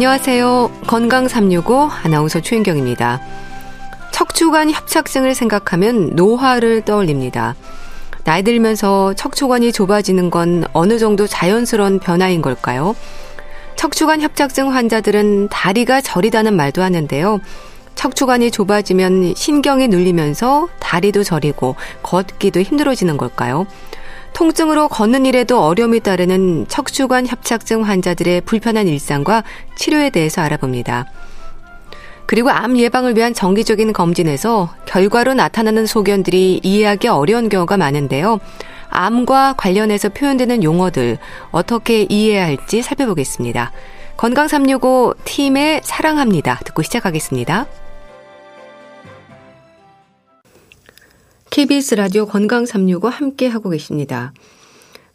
안녕하세요. 건강 365 아나운서 최인경입니다. 척추관 협착증을 생각하면 노화를 떠올립니다. 나이 들면서 척추관이 좁아지는 건 어느 정도 자연스러운 변화인 걸까요? 척추관 협착증 환자들은 다리가 저리다는 말도 하는데요. 척추관이 좁아지면 신경이 눌리면서 다리도 저리고 걷기도 힘들어지는 걸까요? 통증으로 걷는 일에도 어려움이 따르는 척추관 협착증 환자들의 불편한 일상과 치료에 대해서 알아봅니다. 그리고 암 예방을 위한 정기적인 검진에서 결과로 나타나는 소견들이 이해하기 어려운 경우가 많은데요. 암과 관련해서 표현되는 용어들 어떻게 이해해야 할지 살펴보겠습니다. 건강 365 팀의 사랑합니다. 듣고 시작하겠습니다. KBS 라디오 건강 365 함께 하고 계십니다.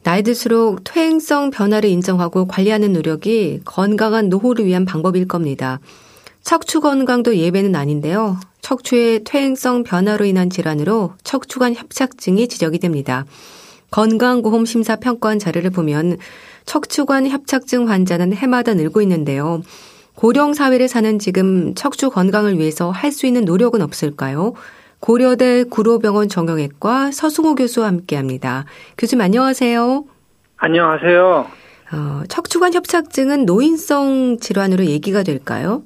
나이 들수록 퇴행성 변화를 인정하고 관리하는 노력이 건강한 노후를 위한 방법일 겁니다. 척추 건강도 예외는 아닌데요. 척추의 퇴행성 변화로 인한 질환으로 척추관 협착증이 지적이 됩니다. 건강보험 심사 평가원 자료를 보면 척추관 협착증 환자는 해마다 늘고 있는데요. 고령 사회를 사는 지금 척추 건강을 위해서 할 수 있는 노력은 없을까요? 고려대 구로병원 정형외과 서승호 교수와 함께합니다. 교수님 안녕하세요. 안녕하세요. 어, 척추관 협착증은 노인성 질환으로 얘기가 될까요?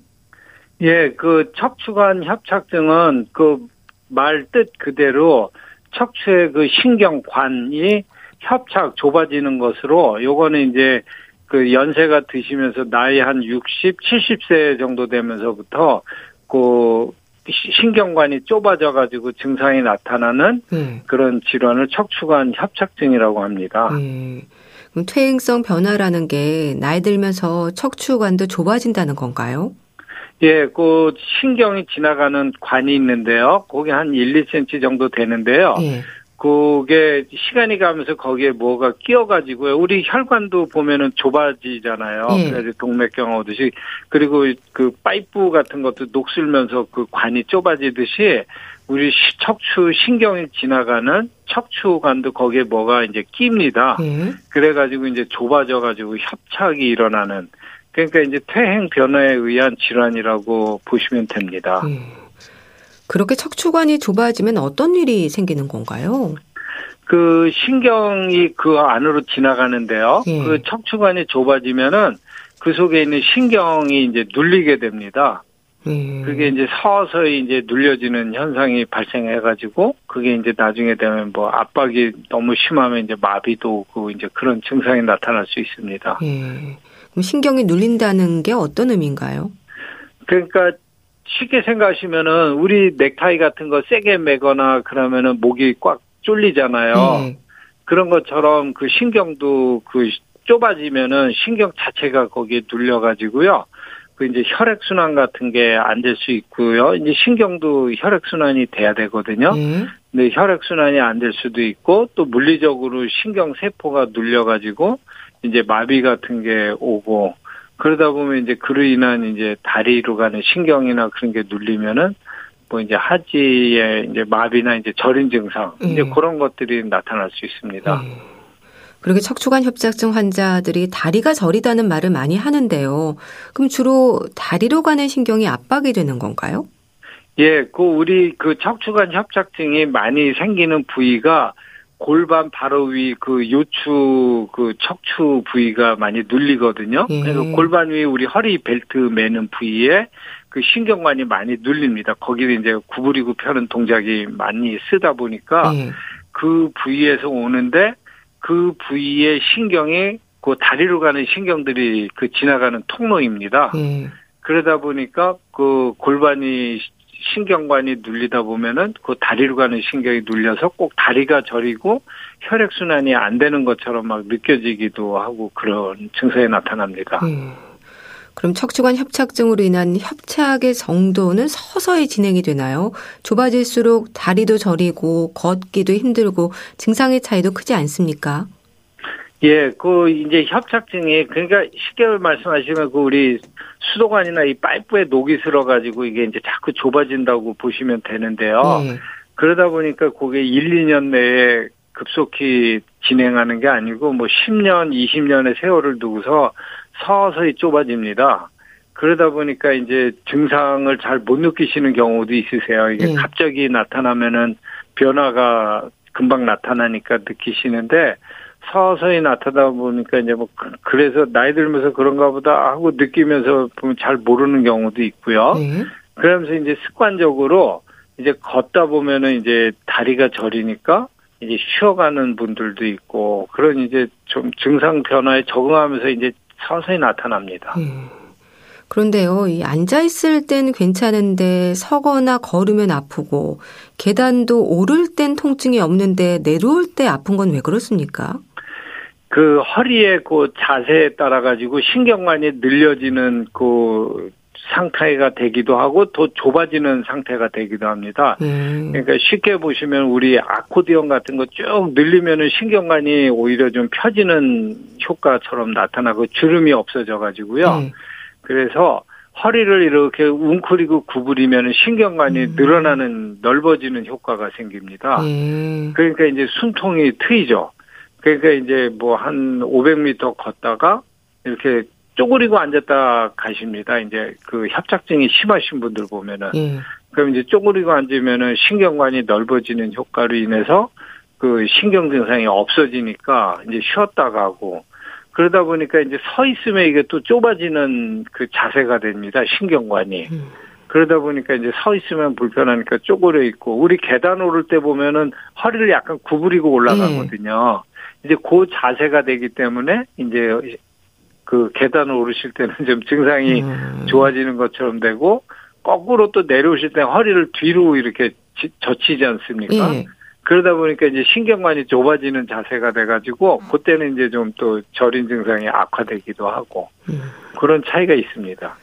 예, 그 척추관 협착증은 그 말 뜻 그대로 척추의 그 신경관이 협착 좁아지는 것으로 요거는 이제 그 연세가 드시면서 나이 한 60, 70세 정도 되면서부터 그 신경관이 좁아져 가지고 증상이 나타나는 네. 그런 질환을 척추관 협착증이라고 합니다. 네. 그럼 퇴행성 변화라는 게 나이 들면서 척추관도 좁아진다는 건가요? 예, 그 신경이 지나가는 관이 있는데요. 거기 한 1, 2cm 정도 되는데요. 예. 그게 시간이 가면서 거기에 뭐가 끼어가지고요. 우리 혈관도 보면은 좁아지잖아요. 예. 그래서 동맥경 오듯이 그리고 그 파이프 같은 것도 녹슬면서 그 관이 좁아지듯이 우리 척추 신경이 지나가는 척추관도 거기에 뭐가 이제 낍니다. 예. 그래가지고 이제 좁아져가지고 협착이 일어나는 그러니까 이제 퇴행 변화에 의한 질환이라고 보시면 됩니다. 예. 그렇게 척추관이 좁아지면 어떤 일이 생기는 건가요? 그 신경이 그 안으로 지나가는데요. 예. 그 척추관이 좁아지면은 그 속에 있는 신경이 이제 눌리게 됩니다. 예. 그게 이제 서서히 이제 눌려지는 현상이 발생해가지고 그게 이제 나중에 되면 뭐 압박이 너무 심하면 이제 마비도 오고 이제 그런 증상이 나타날 수 있습니다. 예. 그럼 신경이 눌린다는 게 어떤 의미인가요? 그러니까 쉽게 생각하시면은 우리 넥타이 같은 거 세게 매거나 그러면은 목이 꽉 쫄리잖아요. 네. 그런 것처럼 그 신경도 그 좁아지면은 신경 자체가 거기에 눌려가지고요. 그 이제 혈액 순환 같은 게 안 될 수 있고요. 이제 신경도 혈액 순환이 돼야 되거든요. 네. 근데 혈액 순환이 안 될 수도 있고 또 물리적으로 신경 세포가 눌려가지고 이제 마비 같은 게 오고 그러다 보면 이제 그로 인한 이제 다리로 가는 신경이나 그런 게 눌리면은 뭐 이제 하지에 이제 마비나 이제 저린 증상 이제 음. 그런 것들이 나타날 수 있습니다. 음. 그렇게 척추관 협착증 환자들이 다리가 저리다는 말을 많이 하는데요. 그럼 주로 다리로 가는 신경이 압박이 되는 건가요? 예, 그 우리 그 척추관 협착증이 많이 생기는 부위가 골반 바로 위 그 요추 그 척추 부위가 많이 눌리거든요. 예. 그래서 골반 위 우리 허리 벨트 매는 부위에 그 신경관이 많이 눌립니다. 거기를 이제 구부리고 펴는 동작이 많이 쓰다 보니까 예. 그 부위에서 오는데 그 부위의 신경이 그 다리로 가는 신경들이 그 지나가는 통로입니다. 예. 그러다 보니까 그 골반이 신경관이 눌리다 보면은 그 다리로 가는 신경이 눌려서 꼭 다리가 저리고 혈액 순환이 안 되는 것처럼 막 느껴지기도 하고 그런 증상이 나타납니다. 음. 그럼 척추관 협착증으로 인한 협착의 정도는 서서히 진행이 되나요? 좁아질수록 다리도 저리고 걷기도 힘들고 증상의 차이도 크지 않습니까? 예, 그 이제 협착증이 그러니까 쉽게 말씀하시면 그 우리 수도관이나 이 파이프에 녹이 슬어 가지고 이게 이제 자꾸 좁아진다고 보시면 되는데요. 네. 그러다 보니까 그게 1, 2년 내에 급속히 진행하는 게 아니고 뭐 10년, 20년의 세월을 두고서 서서히 좁아집니다. 그러다 보니까 이제 증상을 잘 못 느끼시는 경우도 있으세요. 이게 네. 갑자기 나타나면은 변화가 금방 나타나니까 느끼시는데 서서히 나타나다 보니까 이제 뭐 그, 그래서 나이 들면서 그런가 보다 하고 느끼면서 보면 잘 모르는 경우도 있고요. 네. 그러면서 이제 습관적으로 이제 걷다 보면은 이제 다리가 저리니까 이제 쉬어가는 분들도 있고 그런 이제 좀 증상 변화에 적응하면서 이제 서서히 나타납니다. 음. 그런데요, 이 앉아있을 땐 괜찮은데 서거나 걸으면 아프고 계단도 오를 땐 통증이 없는데 내려올 때 아픈 건 왜 그렇습니까? 그 허리의 그 자세에 따라 가지고 신경관이 늘려지는 그 상태가 되기도 하고 더 좁아지는 상태가 되기도 합니다. 음. 그러니까 쉽게 보시면 우리 아코디언 같은 거 쭉 늘리면은 신경관이 오히려 좀 펴지는 효과처럼 나타나고 주름이 없어져 가지고요. 음. 그래서 허리를 이렇게 웅크리고 구부리면 신경관이 음. 늘어나는 넓어지는 효과가 생깁니다. 음. 그러니까 이제 숨통이 트이죠. 그러니까 이제 뭐 한 500m 걷다가 이렇게 쪼그리고 앉았다 가십니다. 이제 그 협착증이 심하신 분들 보면은. 예. 그럼 이제 쪼그리고 앉으면은 신경관이 넓어지는 효과로 인해서 그 신경 증상이 없어지니까 이제 쉬었다 가고 그러다 보니까 이제 서 있으면 이게 또 좁아지는 그 자세가 됩니다. 신경관이. 음. 그러다 보니까 이제 서 있으면 불편하니까 쪼그려 있고 우리 계단 오를 때 보면은 허리를 약간 구부리고 올라가거든요. 음. 이제 그 자세가 되기 때문에 이제 그 계단을 오르실 때는 좀 증상이 음. 좋아지는 것처럼 되고 거꾸로 또 내려오실 때 허리를 뒤로 이렇게 젖히지 않습니까? 예. 그러다 보니까 이제 신경관이 좁아지는 자세가 돼가지고 그때는 이제 좀또 저린 증상이 악화되기도 하고 음. 그런 차이가 있습니다.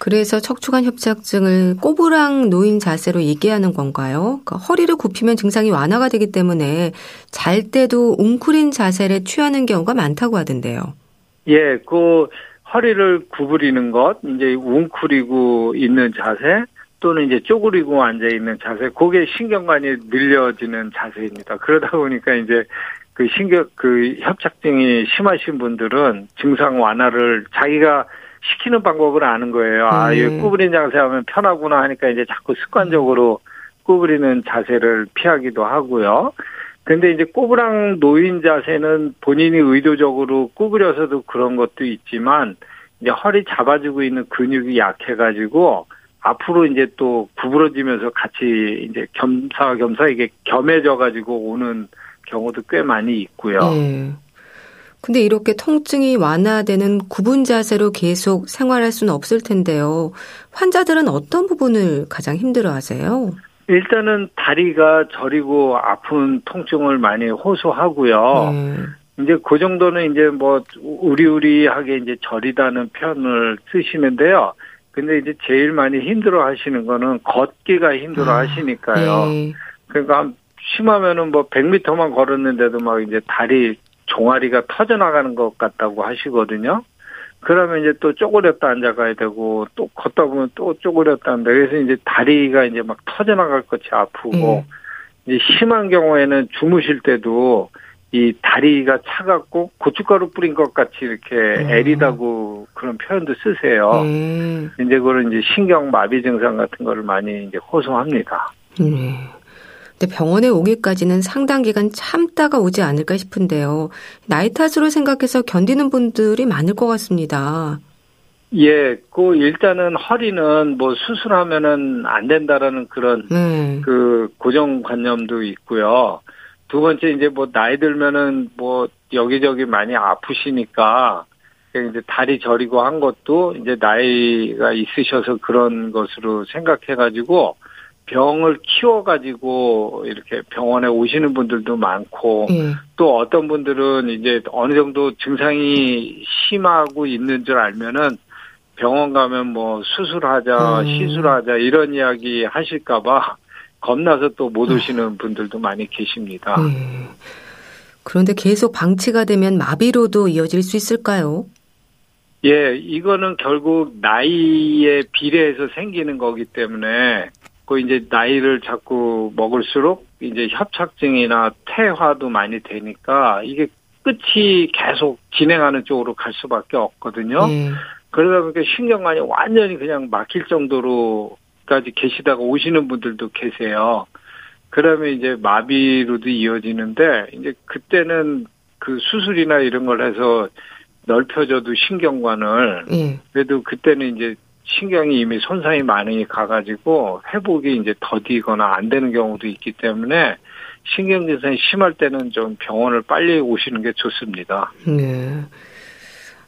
그래서 척추관 협착증을 꼬부랑 놓인 자세로 얘기하는 건가요? 그러니까 허리를 굽히면 증상이 완화가 되기 때문에 잘 때도 웅크린 자세를 취하는 경우가 많다고 하던데요. 예, 그 허리를 구부리는 것, 이제 웅크리고 있는 자세, 또는 이제 쪼그리고 앉아 있는 자세, 그게 신경관이 늘려지는 자세입니다. 그러다 보니까 이제 그 신경 그 협착증이 심하신 분들은 증상 완화를 자기가 시키는 방법을 아는 거예요. 아, 이 음. 구부린 자세 하면 편하구나 하니까 이제 자꾸 습관적으로 구부리는 자세를 피하기도 하고요. 근데 이제 꼬부랑 노인 자세는 본인이 의도적으로 구부려서도 그런 것도 있지만 이제 허리 잡아주고 있는 근육이 약해가지고 앞으로 이제 또 구부러지면서 같이 이제 겸사겸사 이게 겸해져가지고 오는 경우도 꽤 많이 있고요. 네. 근데 이렇게 통증이 완화되는 구분 자세로 계속 생활할 수는 없을 텐데요. 환자들은 어떤 부분을 가장 힘들어 하세요? 일단은 다리가 저리고 아픈 통증을 많이 호소하고요. 네. 이제 그 정도는 이제 뭐 우리우리하게 이제 저리다는 표현을 쓰시는데요. 근데 이제 제일 많이 힘들어 하시는 거는 걷기가 힘들어 아, 하시니까요. 네. 그러니까 심하면은 뭐 100m만 걸었는데도 막 이제 다리 종아리가 터져 나가는 것 같다고 하시거든요. 그러면 이제 또 쪼그렸다 앉아가야 되고 또 걷다 보면 또 쪼그렸다 앉아. 그래서 이제 다리가 이제 막 터져 나갈 것이 아프고 네. 이제 심한 경우에는 주무실 때도 이 다리가 차갑고 고춧가루 뿌린 것 같이 이렇게 음. 애리다고 그런 표현도 쓰세요. 음. 이제 그런 이제 신경 마비 증상 같은 거를 많이 이제 호소합니다. 음. 근데 병원에 오기까지는 상당 기간 참다가 오지 않을까 싶은데요. 나이 탓으로 생각해서 견디는 분들이 많을 것 같습니다. 예, 그 일단은 허리는 뭐 수술하면은 안 된다라는 그런 네. 그 고정관념도 있고요. 두 번째 이제 뭐 나이 들면은 뭐 여기저기 많이 아프시니까 이제 다리 저리고 한 것도 이제 나이가 있으셔서 그런 것으로 생각해 가지고 병을 키워 가지고 이렇게 병원에 오시는 분들도 많고 음. 또 어떤 분들은 이제 어느 정도 증상이 심하고 있는 줄 알면은 병원 가면 뭐 수술하자, 음. 시술하자 이런 이야기 하실까봐 겁나서 또 못 오시는 분들도 많이 계십니다. 음. 그런데 계속 방치가 되면 마비로도 이어질 수 있을까요? 예, 이거는 결국 나이에 비례해서 생기는 거기 때문에 그 이제 나이를 자꾸 먹을수록 이제 협착증이나 퇴화도 많이 되니까 이게 끝이 계속 진행하는 쪽으로 갈 수밖에 없거든요. 음. 그러다 보니까 신경관이 완전히 그냥 막힐 정도로까지 계시다가 오시는 분들도 계세요. 그러면 이제 마비로도 이어지는데 이제 그때는 그 수술이나 이런 걸 해서 넓혀져도 신경관을 예. 그래도 그때는 이제 신경이 이미 손상이 많이 가가지고 회복이 이제 더디거나 안 되는 경우도 있기 때문에 신경 증상이 심할 때는 좀 병원을 빨리 오시는 게 좋습니다. 네.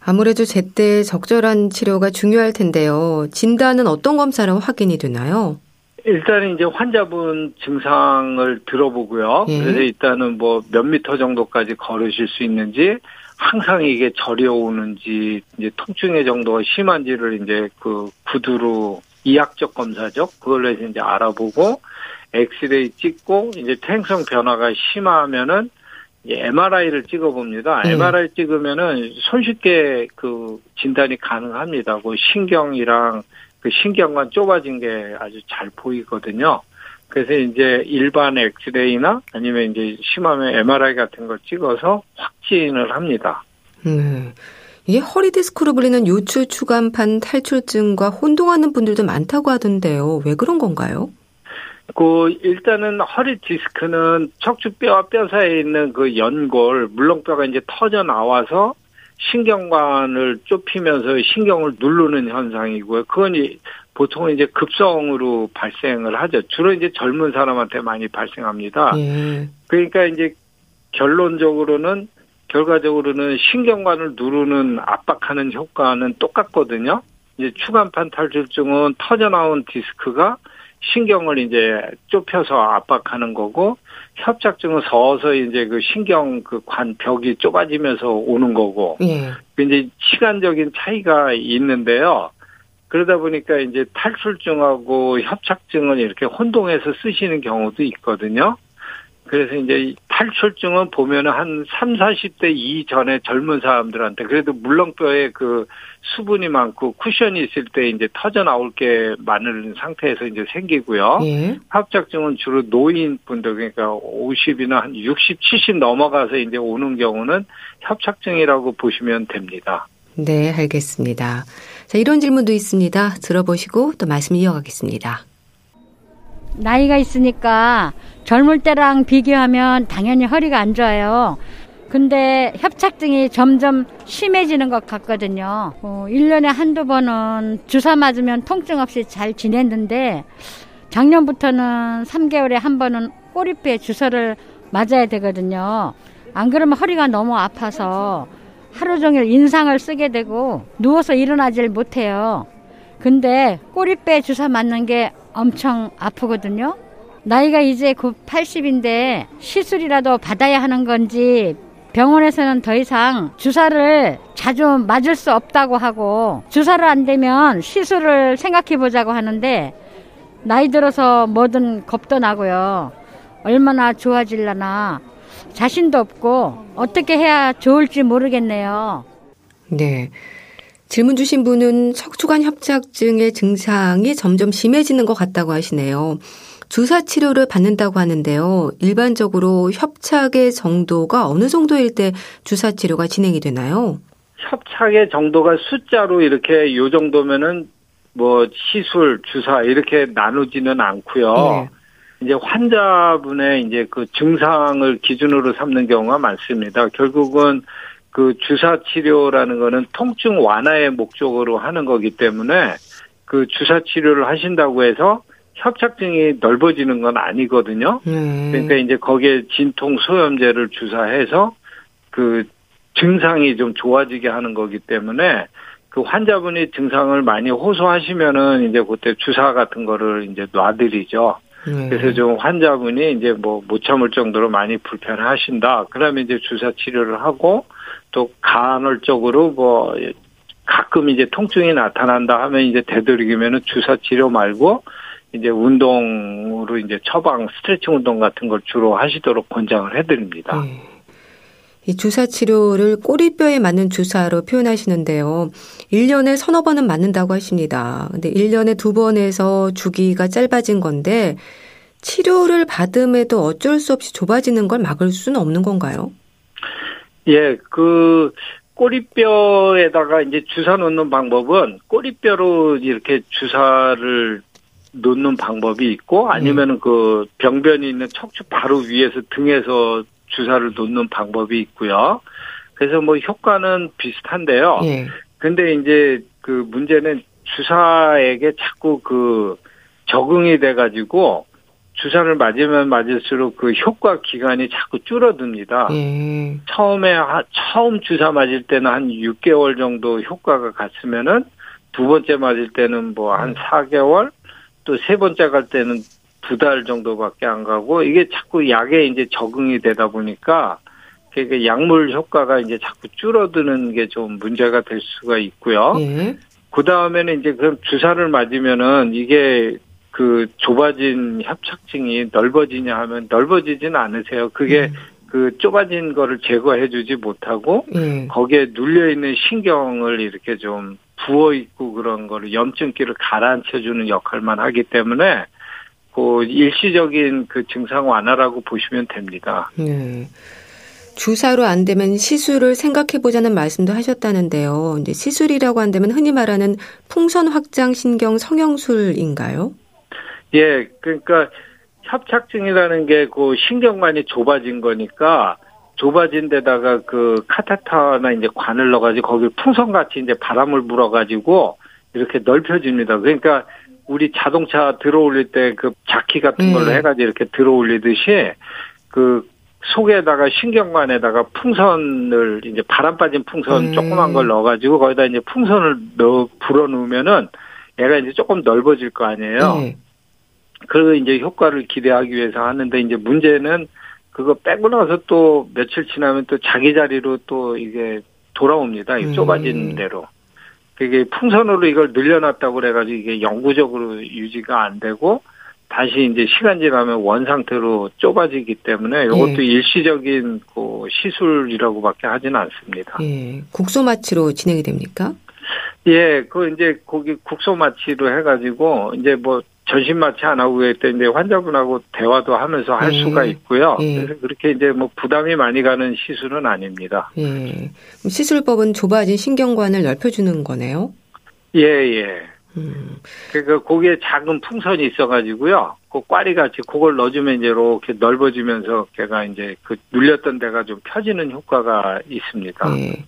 아무래도 제때 적절한 치료가 중요할 텐데요. 진단은 어떤 검사로 확인이 되나요? 일단은 이제 환자분 증상을 들어보고요. 예. 그래서 일단은 뭐 몇 미터 정도까지 걸으실 수 있는지 항상 이게 저려오는지 이제 통증의 정도가 심한지를 이제 그 구두로 이학적 검사죠. 그걸로 해서 이제 알아보고 엑스레이 찍고 이제 퇴행성 변화가 심하면은 MRI를 찍어봅니다. 네. MRI 찍으면은 손쉽게 그 진단이 가능합니다. 그 신경이랑 그 신경관 좁아진 게 아주 잘 보이거든요. 그래서 이제 일반 엑스레이나 아니면 이제 심하면 MRI 같은 걸 찍어서 확진을 합니다. 네. 이게 허리 디스크로 불리는 요추 추간판 탈출증과 혼동하는 분들도 많다고 하던데요. 왜 그런 건가요? 그 일단은 허리 디스크는 척추뼈와 뼈 사이에 있는 그 연골 물렁뼈가 이제 터져 나와서 신경관을 좁히면서 신경을 누르는 현상이고요. 그건 보통은 이제 급성으로 발생을 하죠. 주로 이제 젊은 사람한테 많이 발생합니다. 예. 그러니까 이제 결론적으로는 결과적으로는 신경관을 누르는 압박하는 효과는 똑같거든요. 이제 추간판 탈출증은 터져 나온 디스크가 신경을 이제 좁혀서 압박하는 거고 협착증은 서서히 이제 그 신경 그 관 벽이 좁아지면서 오는 거고 예. 이제 시간적인 차이가 있는데요. 그러다 보니까 이제 탈출증하고 협착증을 이렇게 혼동해서 쓰시는 경우도 있거든요. 그래서 이제 탈출증은 보면은 한 3, 40대 이전에 젊은 사람들한테 그래도 물렁뼈에 그 수분이 많고 쿠션이 있을 때 이제 터져 나올 게 많은 상태에서 이제 생기고요. 예. 합작증은 주로 노인 분들 그러니까 50이나 한 60, 70 넘어가서 이제 오는 경우는 협착증이라고 보시면 됩니다. 네, 알겠습니다. 자, 이런 질문도 있습니다. 들어보시고 또 말씀 이어가겠습니다. 나이가 있으니까 젊을 때랑 비교하면 당연히 허리가 안 좋아요. 근데 협착증이 점점 심해지는 것 같거든요. 어, 1년에 한두 번은 주사 맞으면 통증 없이 잘 지냈는데 작년부터는 3개월에 한 번은 꼬리뼈에 주사를 맞아야 되거든요. 안 그러면 허리가 너무 아파서 하루 종일 인상을 쓰게 되고 누워서 일어나질 못해요. 근데 꼬리뼈에 주사 맞는 게 엄청 아프거든요. 나이가 이제 곧 80인데 시술이라도 받아야 하는 건지 병원에서는 더 이상 주사를 자주 맞을 수 없다고 하고 주사를 안 되면 시술을 생각해 보자고 하는데 나이 들어서 뭐든 겁도 나고요. 얼마나 좋아질라나 자신도 없고 어떻게 해야 좋을지 모르겠네요. 네. 질문 주신 분은 척추관 협착증의 증상이 점점 심해지는 것 같다고 하시네요. 주사 치료를 받는다고 하는데요. 일반적으로 협착의 정도가 어느 정도일 때 주사 치료가 진행이 되나요? 협착의 정도가 숫자로 이렇게 요 정도면은 뭐 시술, 주사 이렇게 나누지는 않고요. 네. 이제 환자분의 이제 그 증상을 기준으로 삼는 경우가 많습니다. 결국은 그 주사 치료라는 거는 통증 완화의 목적으로 하는 거기 때문에 그 주사 치료를 하신다고 해서 협착증이 넓어지는 건 아니거든요. 음. 그러니까 이제 거기에 진통 소염제를 주사해서 그 증상이 좀 좋아지게 하는 거기 때문에 그 환자분이 증상을 많이 호소하시면은 이제 그때 주사 같은 거를 이제 놔드리죠. 네. 그래서 좀 환자분이 이제 뭐 못 참을 정도로 많이 불편하신다. 그러면 이제 주사 치료를 하고 또 간헐적으로 뭐 가끔 이제 통증이 나타난다 하면 이제 되도록이면은 주사 치료 말고 이제 운동으로 이제 처방 스트레칭 운동 같은 걸 주로 하시도록 권장을 해드립니다. 네. 이 주사 치료를 꼬리뼈에 맞는 주사로 표현하시는데요. 1년에 서너 번은 맞는다고 하십니다. 근데 1년에 두 번에서 주기가 짧아진 건데 치료를 받음에도 어쩔 수 없이 좁아지는 걸 막을 수는 없는 건가요? 예, 그 꼬리뼈에다가 이제 주사 놓는 방법은 꼬리뼈로 이렇게 주사를 놓는 방법이 있고 아니면은 그 병변이 있는 척추 바로 위에서 등에서 주사를 놓는 방법이 있고요. 그래서 뭐 효과는 비슷한데요. 예. 근데 이제 그 문제는 주사에게 자꾸 그 적응이 돼 가지고 주사를 맞으면 맞을수록 그 효과 기간이 자꾸 줄어듭니다. 예. 처음에 처음 주사 맞을 때는 한 6개월 정도 효과가 갔으면은 두 번째 맞을 때는 뭐 한 4개월 또 세 번째 갈 때는 두 달 정도밖에 안 가고 이게 자꾸 약에 이제 적응이 되다 보니까 그게 약물 효과가 이제 자꾸 줄어드는 게 좀 문제가 될 수가 있고요. 예. 그 다음에는 이제 그럼 주사를 맞으면은 이게 그 좁아진 협착증이 넓어지냐 하면 넓어지지는 않으세요. 그게 음. 그 좁아진 거를 제거해 주지 못하고 음. 거기에 눌려 있는 신경을 이렇게 좀 부어 있고 그런 거를 염증기를 가라앉혀 주는 역할만 하기 때문에 그 일시적인 그 증상 완화라고 보시면 됩니다. 네. 주사로 안 되면 시술을 생각해 보자는 말씀도 하셨다는데요. 이제 시술이라고 한다면 흔히 말하는 풍선 확장 신경 성형술인가요? 예, 그러니까 협착증이라는 게 그 신경관이 좁아진 거니까 좁아진 데다가 그 카테터나 이제 관을 넣어가지고 거기 풍선같이 이제 바람을 불어가지고 이렇게 넓혀집니다. 그러니까 우리 자동차 들어올릴 때 그 자키 같은 걸로 음. 해가지고 이렇게 들어올리듯이 그 속에다가 신경관에다가 풍선을 이제 바람 빠진 풍선 음. 조그만 걸 넣어가지고 거기다 이제 풍선을 넣어 불어 놓으면은 얘가 이제 조금 넓어질 거 아니에요. 음. 그 이제 효과를 기대하기 위해서 하는데 이제 문제는 그거 빼고 나서 또 며칠 지나면 또 자기 자리로 또 이게 돌아옵니다. 음. 좁아진 대로. 그게 풍선으로 이걸 늘려놨다고 그래가지고 이게 영구적으로 유지가 안 되고 다시 이제 시간 지나면 원 상태로 좁아지기 때문에 이것도 예. 일시적인 그 시술이라고밖에 하지는 않습니다. 예. 국소 마취로 진행이 됩니까? 예, 그 이제 거기 국소 마취로 해가지고 이제 뭐 전신 마취 안 하고 그때 이제 환자분하고 대화도 하면서 할 예. 수가 있고요. 예. 그래서 그렇게 이제 뭐 부담이 많이 가는 시술은 아닙니다. 예. 시술법은 좁아진 신경관을 넓혀주는 거네요. 예, 예. 음. 그러니까 거기에 작은 풍선이 있어가지고요. 그 꽈리 같이 그걸 넣어주면 이제 이렇게 넓어지면서 걔가 이제 그 눌렸던 데가 좀 펴지는 효과가 있습니다. 예.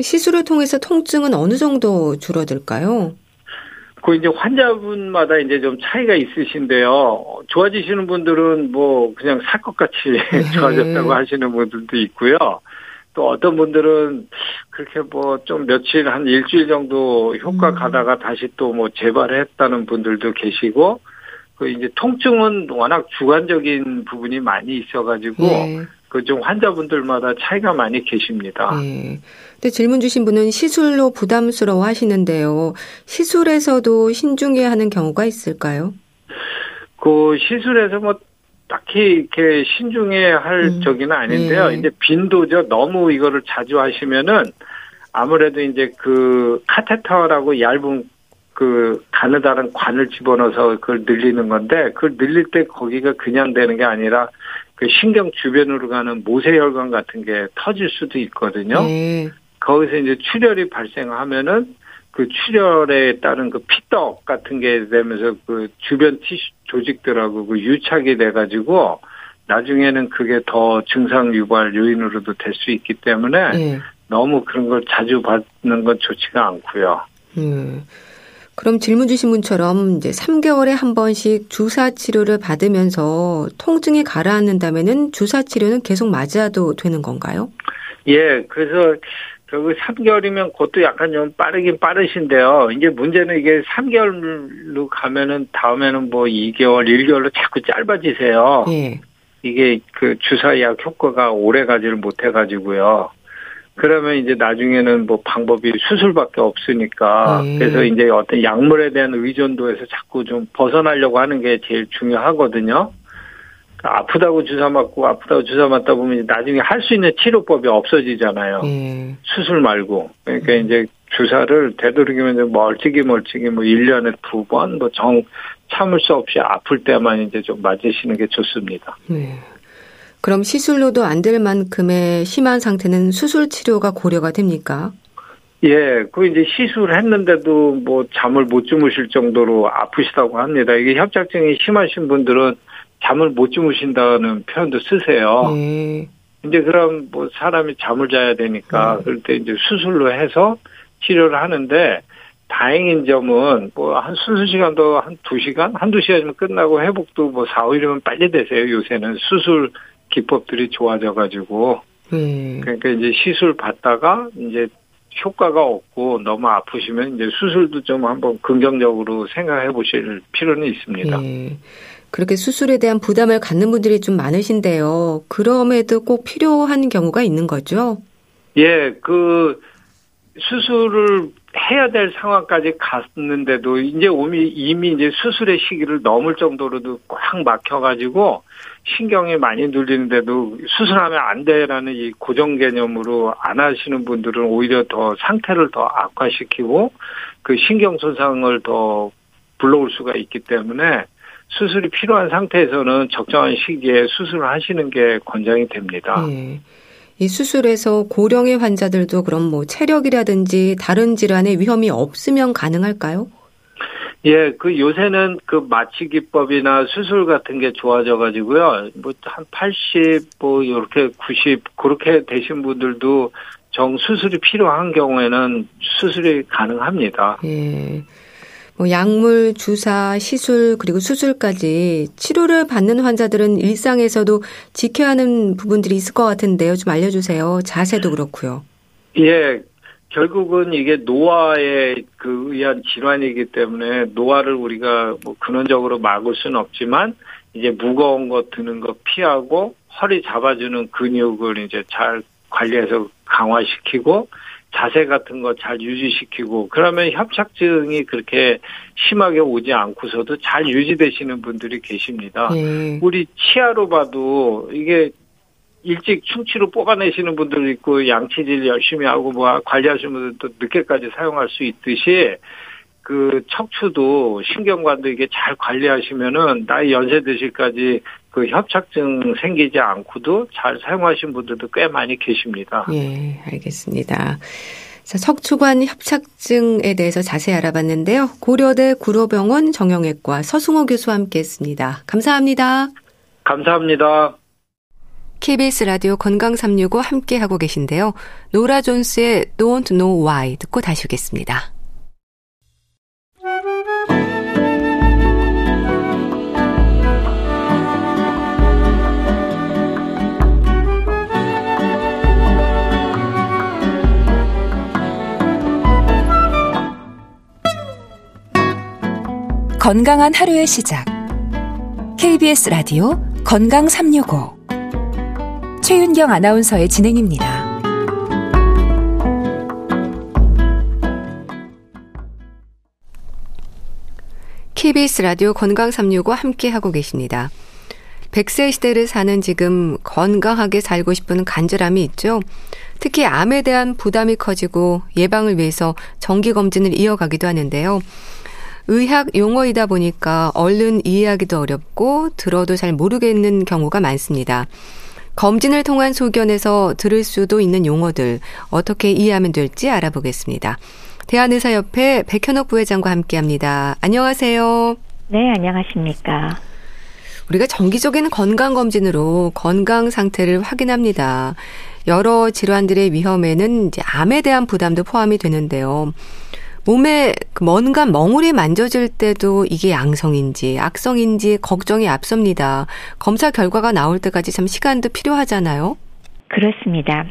시술을 통해서 통증은 어느 정도 줄어들까요? 그 이제 환자분마다 이제 좀 차이가 있으신데요. 좋아지시는 분들은 뭐 그냥 살 것 같이 좋아졌다고 하시는 분들도 있고요. 또 어떤 분들은 그렇게 뭐 좀 며칠 한 일주일 정도 효과 음. 가다가 다시 또 뭐 재발했다는 분들도 계시고 그 이제 통증은 워낙 주관적인 부분이 많이 있어가지고 네. 그좀 환자분들마다 차이가 많이 계십니다. 네. 근데 질문 주신 분은 시술로 부담스러워 하시는데요. 시술에서도 신중해야 하는 경우가 있을까요? 그 시술에서 뭐 딱히 이렇게 신중해야 할 음. 적이는 아닌데요. 네. 이제 빈도죠. 너무 이거를 자주 하시면은 아무래도 이제 그 카테터라고 얇은 그 가느다란 관을 집어넣어서 그걸 늘리는 건데 그걸 늘릴 때 거기가 그냥 되는 게 아니라 그 신경 주변으로 가는 모세혈관 같은 게 터질 수도 있거든요. 네. 거기서 이제 출혈이 발생하면은 그 출혈에 따른 그 피떡 같은 게 되면서 그 주변 티슈 조직들하고 그 유착이 돼가지고 나중에는 그게 더 증상 유발 요인으로도 될 수 있기 때문에 네. 너무 그런 걸 자주 받는 건 좋지가 않고요. 음. 그럼 질문 주신 분처럼 이제 3개월에 한 번씩 주사 치료를 받으면서 통증이 가라앉는다면은 주사 치료는 계속 맞아도 되는 건가요? 예, 그래서 결국 3개월이면 그것도 약간 좀 빠르긴 빠르신데요. 이제 문제는 이게 3개월로 가면은 다음에는 뭐 2개월, 1개월로 자꾸 짧아지세요. 예. 이게 그 주사 약 효과가 오래 가지를 못해 가지고요. 그러면 이제 나중에는 뭐 방법이 수술밖에 없으니까 음. 그래서 이제 어떤 약물에 대한 의존도에서 자꾸 좀 벗어나려고 하는 게 제일 중요하거든요. 그러니까 아프다고 주사 맞고 아프다고 주사 맞다 보면 나중에 할 수 있는 치료법이 없어지잖아요. 음. 수술 말고. 그러니까 음. 이제 주사를 되도록이면 멀찍이 멀찍이 뭐 1년에 두 번 뭐 정 참을 수 없이 아플 때만 이제 좀 맞으시는 게 좋습니다. 네. 그럼 시술로도 안 될 만큼의 심한 상태는 수술 치료가 고려가 됩니까? 예, 그 이제 시술했는데도 뭐 잠을 못 주무실 정도로 아프시다고 합니다. 이게 협착증이 심하신 분들은 잠을 못 주무신다는 표현도 쓰세요. 네. 이제 그럼 뭐 사람이 잠을 자야 되니까 네. 그럴 때 이제 수술로 해서 치료를 하는데 다행인 점은 뭐 한 수술 시간도 한 두시간 한두 시간이면 끝나고 회복도 뭐 4, 5일이면 빨리 되세요. 요새는 수술 기법들이 좋아져 가지고. 음. 그러니까 이제 시술 받다가 이제 효과가 없고 너무 아프시면 이제 수술도 좀 한번 긍정적으로 생각해 보실 필요는 있습니다. 예. 그렇게 수술에 대한 부담을 갖는 분들이 좀 많으신데요. 그럼에도 꼭 필요한 경우가 있는 거죠? 예, 그 수술을 해야 될 상황까지 갔는데도 이제 이미 이미 이제 수술의 시기를 넘을 정도로도 꽉 막혀가지고 신경이 많이 눌리는데도 수술하면 안 돼라는 이 고정 개념으로 안 하시는 분들은 오히려 더 상태를 더 악화시키고 그 신경 손상을 더 불러올 수가 있기 때문에 수술이 필요한 상태에서는 적정한 시기에 수술을 하시는 게 권장이 됩니다. 네. 이 수술에서 고령의 환자들도 그럼 뭐 체력이라든지 다른 질환의 위험이 없으면 가능할까요? 예, 그 요새는 그 마취 기법이나 수술 같은 게 좋아져 가지고요. 뭐 한 80, 뭐 이렇게 90 그렇게 되신 분들도 정 수술이 필요한 경우에는 수술이 가능합니다. 예. 뭐 약물, 주사, 시술 그리고 수술까지 치료를 받는 환자들은 일상에서도 지켜야 하는 부분들이 있을 것 같은데요. 좀 알려주세요. 자세도 그렇고요. 예, 결국은 이게 노화에 그 의한 질환이기 때문에 노화를 우리가 뭐 근원적으로 막을 수는 없지만 이제 무거운 거 드는 거 피하고 허리 잡아주는 근육을 이제 잘 관리해서 강화시키고 자세 같은 거 잘 유지시키고 그러면 협착증이 그렇게 심하게 오지 않고서도 잘 유지되시는 분들이 계십니다. 네. 우리 치아로 봐도 이게 일찍 충치로 뽑아내시는 분들 있고 양치질 열심히 하고 뭐 관리하시는 분들도 늦게까지 사용할 수 있듯이 그 척추도 신경관도 이게 잘 관리하시면은 나이 연세 드실까지 그 협착증 생기지 않고도 잘 사용하신 분들도 꽤 많이 계십니다. 예, 알겠습니다. 자, 척추관 협착증에 대해서 자세히 알아봤는데요. 고려대 구로병원 정형외과 서승호 교수와 함께 했습니다. 감사합니다. 감사합니다. KBS 라디오 건강 365 함께 하고 계신데요. 노라 존스의 Don't Know Why 듣고 다시 오겠습니다. 건강한 하루의 시작. KBS 라디오 건강 365 최윤경 아나운서의 진행입니다. KBS 라디오 건강 365 함께 하고 계십니다. 100세 시대를 사는 지금 건강하게 살고 싶은 간절함이 있죠. 특히 암에 대한 부담이 커지고 예방을 위해서 정기 검진을 이어가기도 하는데요. 의학 용어이다 보니까 얼른 이해하기도 어렵고 들어도 잘 모르겠는 경우가 많습니다. 검진을 통한 소견에서 들을 수도 있는 용어들 어떻게 이해하면 될지 알아보겠습니다. 대한의사협회 백현옥 부회장과 함께합니다. 안녕하세요. 네, 안녕하십니까. 우리가 정기적인 건강 검진으로 건강 상태를 확인합니다. 여러 질환들의 위험에는 이제 암에 대한 부담도 포함이 되는데요. 몸에 그 뭔가 멍울이 만져질 때도 이게 양성인지 악성인지 걱정이 앞섭니다. 검사 결과가 나올 때까지 참 시간도 필요하잖아요. 그렇습니다.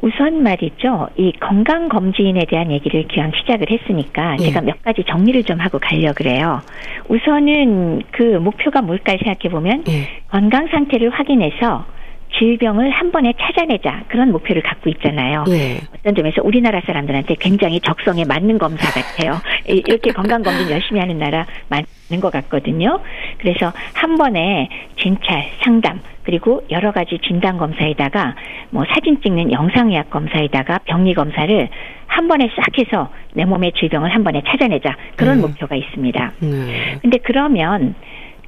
우선 말이죠. 이 건강 검진에 대한 얘기를 기왕 시작을 했으니까 예. 제가 몇 가지 정리를 좀 하고 가려 그래요. 우선은 그 목표가 뭘까 생각해 보면 예. 건강 상태를 확인해서 질병을 한 번에 찾아내자 그런 목표를 갖고 있잖아요. 네. 어떤 점에서 우리나라 사람들한테 굉장히 적성에 맞는 검사 같아요. 이렇게 건강 검진 열심히 하는 나라 맞는 것 같거든요. 그래서 한 번에 진찰, 상담 그리고 여러 가지 진단 검사에다가 뭐 사진 찍는 영상의학 검사에다가 병리 검사를 한 번에 싹 해서 내 몸의 질병을 한 번에 찾아내자 그런 네. 목표가 있습니다. 네. 근데 그러면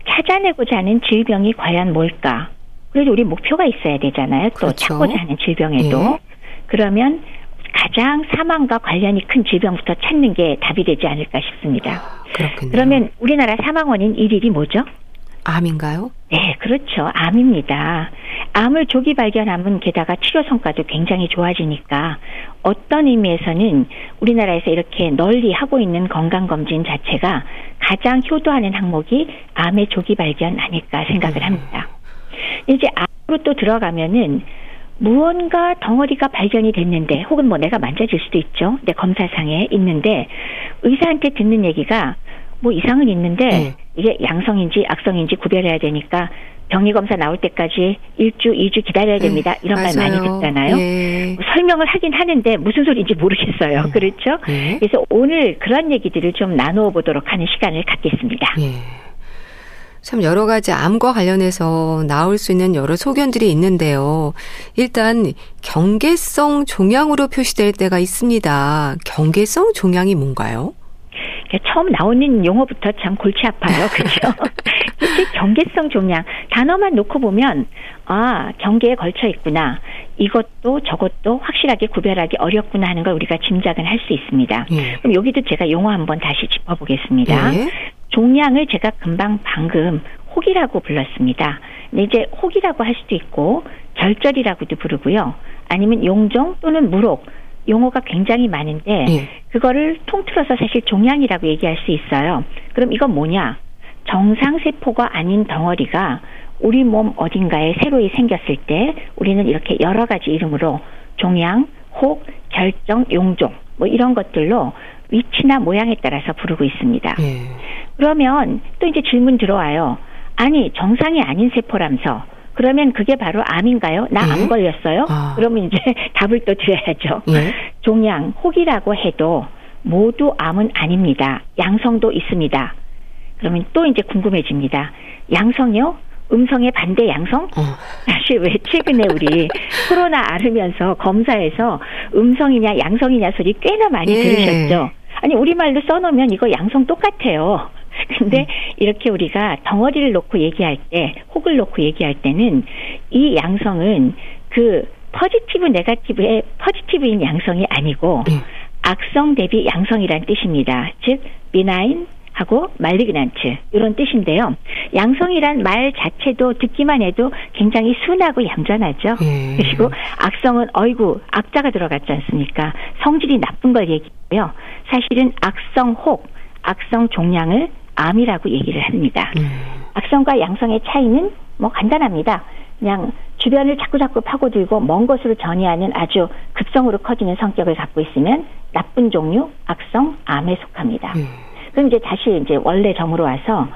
찾아내고자 하는 질병이 과연 뭘까? 그래도 우리 목표가 있어야 되잖아요. 또 그렇죠. 찾고자 하는 질병에도. 예. 그러면 가장 사망과 관련이 큰 질병부터 찾는 게 답이 되지 않을까 싶습니다. 그렇군요. 그러면 우리나라 사망 원인 1위이 뭐죠? 암인가요? 네, 그렇죠. 암입니다. 암을 조기 발견하면 게다가 치료 성과도 굉장히 좋아지니까 어떤 의미에서는 우리나라에서 이렇게 널리 하고 있는 건강검진 자체가 가장 효도하는 항목이 암의 조기 발견 아닐까 생각을 합니다. 이제 암으로 또 들어가면은 무언가 덩어리가 발견이 됐는데 혹은 뭐 내가 만져질 수도 있죠. 내 검사상에 있는데 의사한테 듣는 얘기가 뭐 이상은 있는데 네. 이게 양성인지 악성인지 구별해야 되니까 병리 검사 나올 때까지 1주, 2주 기다려야 됩니다. 이런 말 많이 네, 맞아요. 듣잖아요. 예. 설명을 하긴 하는데 무슨 소리인지 모르겠어요. 그렇죠? 예. 그래서 오늘 그런 얘기들을 좀 나누어 보도록 하는 시간을 갖겠습니다. 예. 참 여러 가지 암과 관련해서 나올 수 있는 여러 소견들이 있는데요. 일단 경계성 종양으로 표시될 때가 있습니다. 경계성 종양이 뭔가요? 처음 나오는 용어부터 참 골치 아파요. 그죠? 특히 경계성 종양 단어만 놓고 보면 아 경계에 걸쳐 있구나. 이것도 저것도 확실하게 구별하기 어렵구나 하는 걸 우리가 짐작은 할 수 있습니다. 예. 그럼 여기도 제가 용어 한번 다시 짚어보겠습니다. 예. 종양을 제가 금방 방금 혹이라고 불렀습니다. 근데 이제 혹이라고 할 수도 있고 결절이라고도 부르고요. 아니면 용종 또는 무록 용어가 굉장히 많은데 예. 그거를 통틀어서 사실 종양이라고 얘기할 수 있어요. 그럼 이건 뭐냐? 정상 세포가 아닌 덩어리가 우리 몸 어딘가에 새로이 생겼을 때 우리는 이렇게 여러 가지 이름으로 종양, 혹, 결정, 용종 뭐 이런 것들로 위치나 모양에 따라서 부르고 있습니다. 예. 그러면 또 이제 질문 들어와요. 아니 정상이 아닌 세포라면서 그러면 그게 바로 암인가요? 나암 예? 걸렸어요? 아. 그러면 이제 답을 또 드려야죠. 예. 종양, 혹이라고 해도 모두 암은 아닙니다. 양성도 있습니다. 그러면 또 이제 궁금해집니다. 양성이요? 음성의 반대 양성? 어. 사실 왜 최근에 우리 코로나 앓으면서 검사에서 음성이냐 양성이냐 소리 꽤나 많이 예. 들으셨죠? 아니 우리말로 써놓으면 이거 양성 똑같아요. 근데 음. 이렇게 우리가 덩어리를 놓고 얘기할 때, 혹을 놓고 얘기할 때는 이 양성은 그 positive negative의 positive인 양성이 아니고 예. 악성 대비 양성이란 뜻입니다. 즉 benign 하고 malignant 이런 뜻인데요. 양성이란 말 자체도 듣기만 해도 굉장히 순하고 얌전하죠. 예. 그리고 악성은 어이구 악자가 들어갔지 않습니까? 성질이 나쁜 걸 얘기고요. 사실은 악성 혹, 악성 종양을 암이라고 얘기를 합니다. 음. 악성과 양성의 차이는 뭐 간단합니다. 그냥 주변을 자꾸자꾸 파고들고 먼 곳으로 전이하는 아주 급성으로 커지는 성격을 갖고 있으면 나쁜 종류, 악성, 암에 속합니다. 예. 그럼 이제 다시 이제 원래 점으로 와서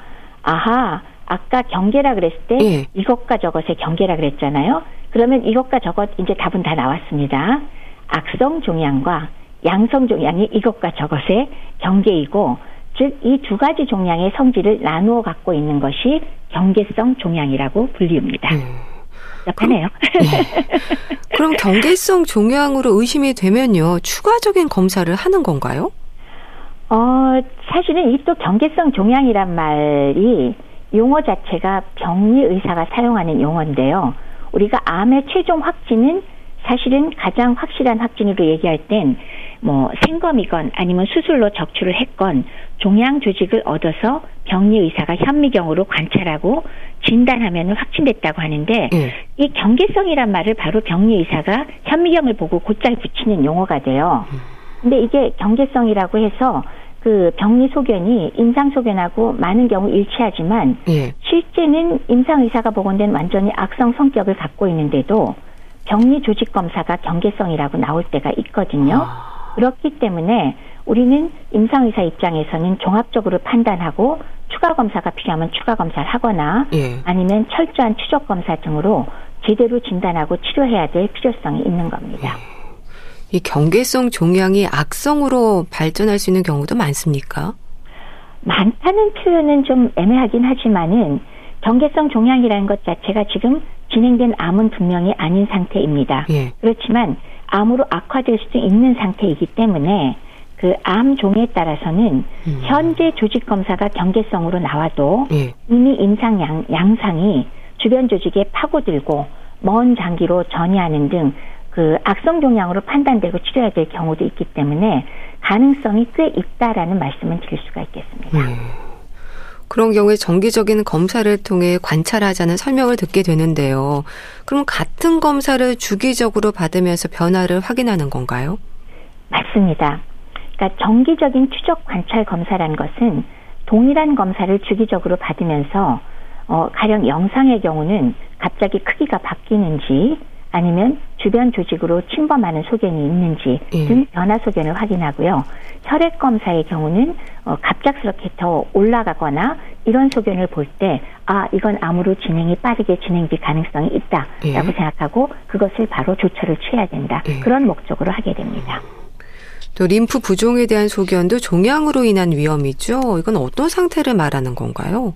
아하 아까 경계라 그랬을 때 예. 이것과 저것의 경계라 그랬잖아요. 그러면 이것과 저것 이제 답은 다 나왔습니다. 악성 종양과 양성 종양이 이것과 저것의 경계이고 즉 이 두 가지 종양의 성질을 나누어 갖고 있는 것이 경계성 종양이라고 불리웁니다. 예. 답하네요. 그럼 경계성 종양으로 의심이 되면요. 추가적인 검사를 하는 건가요? 어, 사실은 이 또 경계성 종양이란 말이 용어 자체가 병리 의사가 사용하는 용어인데요. 우리가 암의 최종 확진은 사실은 가장 확실한 확진으로 얘기할 땐 뭐 생검이건 아니면 수술로 적출을 했건 종양 조직을 얻어서 병리 의사가 현미경으로 관찰하고 진단하면 확진됐다고 하는데 예. 이 경계성이란 말을 바로 병리 의사가 현미경을 보고 곧잘 붙이는 용어가 돼요. 근데 이게 경계성이라고 해서 그 병리 소견이 임상 소견하고 많은 경우 일치하지만 예. 실제는 임상 의사가 보건된 완전히 악성 성격을 갖고 있는데도 병리 조직 검사가 경계성이라고 나올 때가 있거든요. 그렇기 때문에 우리는 임상 의사 입장에서는 종합적으로 판단하고 추가 검사가 필요하면 추가 검사를 하거나 예. 아니면 철저한 추적 검사 등으로 제대로 진단하고 치료해야 될 필요성이 있는 겁니다. 이 경계성 종양이 악성으로 발전할 수 있는 경우도 많습니까? 많다는 표현은 좀 애매하긴 하지만은 경계성 종양이라는 것 자체가 지금 진행된 암은 분명히 아닌 상태입니다. 예. 그렇지만 암으로 악화될 수도 있는 상태이기 때문에 그 암 종에 따라서는 현재 조직 검사가 경계성으로 나와도 예. 이미 임상 양, 양상이 주변 조직에 파고들고 먼 장기로 전이하는 등 그 악성 종양으로 판단되고 치료해야 될 경우도 있기 때문에 가능성이 꽤 있다라는 말씀을 드릴 수가 있겠습니다. 음. 그런 경우에 정기적인 검사를 통해 관찰하자는 설명을 듣게 되는데요. 그럼 같은 검사를 주기적으로 받으면서 변화를 확인하는 건가요? 맞습니다. 그러니까 정기적인 추적 관찰 검사라는 것은 동일한 검사를 주기적으로 받으면서 어, 가령 영상의 경우는 갑자기 크기가 바뀌는지 아니면 주변 조직으로 침범하는 소견이 있는지 예. 등 변화 소견을 확인하고요. 혈액 검사의 경우는 어, 갑작스럽게 더 올라가거나 이런 소견을 볼 때 아 이건 암으로 진행이 빠르게 진행될 가능성이 있다라고 예. 생각하고 그것을 바로 조처를 취해야 된다 예. 그런 목적으로 하게 됩니다. 또 림프 부종에 대한 소견도 종양으로 인한 위험이죠. 이건 어떤 상태를 말하는 건가요?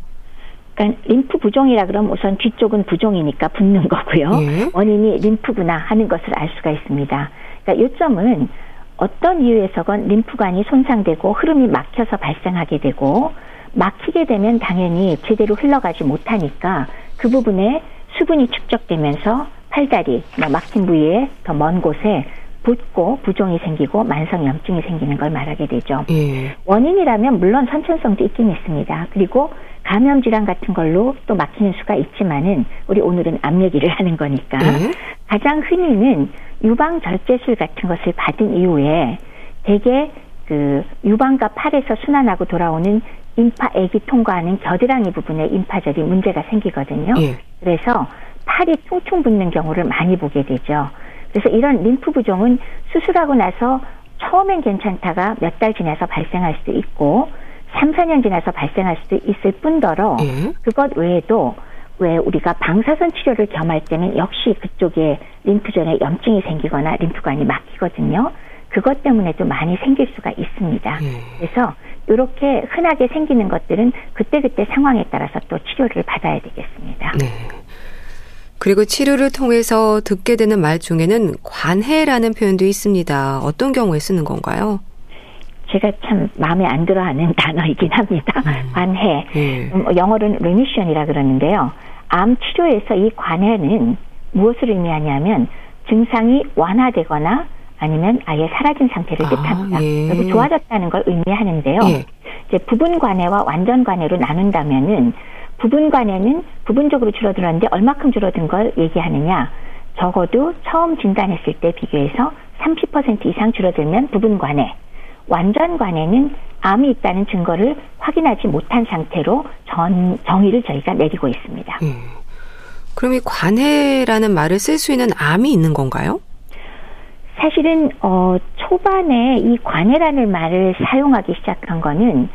그러니까 림프 부종이라 그러면 우선 뒤쪽은 부종이니까 붓는 거고요. 예. 원인이 림프구나 하는 것을 알 수가 있습니다. 그러니까 요점은 어떤 이유에서건 림프관이 손상되고 흐름이 막혀서 발생하게 되고 막히게 되면 당연히 제대로 흘러가지 못하니까 그 부분에 수분이 축적되면서 팔다리, 뭐 막힌 부위에 더 먼 곳에 붓고 부종이 생기고 만성 염증이 생기는 걸 말하게 되죠. 예. 원인이라면 물론 선천성도 있긴 있습니다. 그리고 감염 질환 같은 걸로 또 막히는 수가 있지만은 우리 오늘은 암 얘기를 하는 거니까 예. 가장 흔히는 유방 절제술 같은 것을 받은 이후에 대개 그 유방과 팔에서 순환하고 돌아오는 임파액이 통과하는 겨드랑이 부분에 임파절이 문제가 생기거든요. 예. 그래서 팔이 퉁퉁 붓는 경우를 많이 보게 되죠. 그래서 이런 림프 부종은 수술하고 나서 처음엔 괜찮다가 몇 달 지나서 발생할 수도 있고 3, 4년 지나서 발생할 수도 있을 뿐더러 예. 그것 외에도 왜 우리가 방사선 치료를 겸할 때는 역시 그쪽에 림프전에 염증이 생기거나 림프관이 막히거든요. 그것 때문에도 많이 생길 수가 있습니다. 예. 그래서 이렇게 흔하게 생기는 것들은 그때그때 상황에 따라서 또 치료를 받아야 되겠습니다. 네. 그리고 치료를 통해서 듣게 되는 말 중에는 관해라는 표현도 있습니다. 어떤 경우에 쓰는 건가요? 제가 참 마음에 안 들어하는 단어이긴 합니다. 음. 관해. 예. 음, 영어로는 remission이라 그러는데요. 암 치료에서 이 관해는 무엇을 의미하냐면 증상이 완화되거나 아니면 아예 사라진 상태를 아, 뜻합니다. 예. 그래서 좋아졌다는 걸 의미하는데요. 예. 이제 부분 관해와 완전 관해로 나눈다면은 부분 관해는 부분적으로 줄어들었는데 얼마큼 줄어든 걸 얘기하느냐? 적어도 처음 진단했을 때 비교해서 30% 이상 줄어들면 부분 관해. 완전 관해는 암이 있다는 증거를 확인하지 못한 상태로 전, 정의를 저희가 내리고 있습니다. 음. 그럼 이 관해라는 말을 쓸 수 있는 암이 있는 건가요? 사실은 어, 초반에 이 관해라는 말을 사용하기 시작한 거는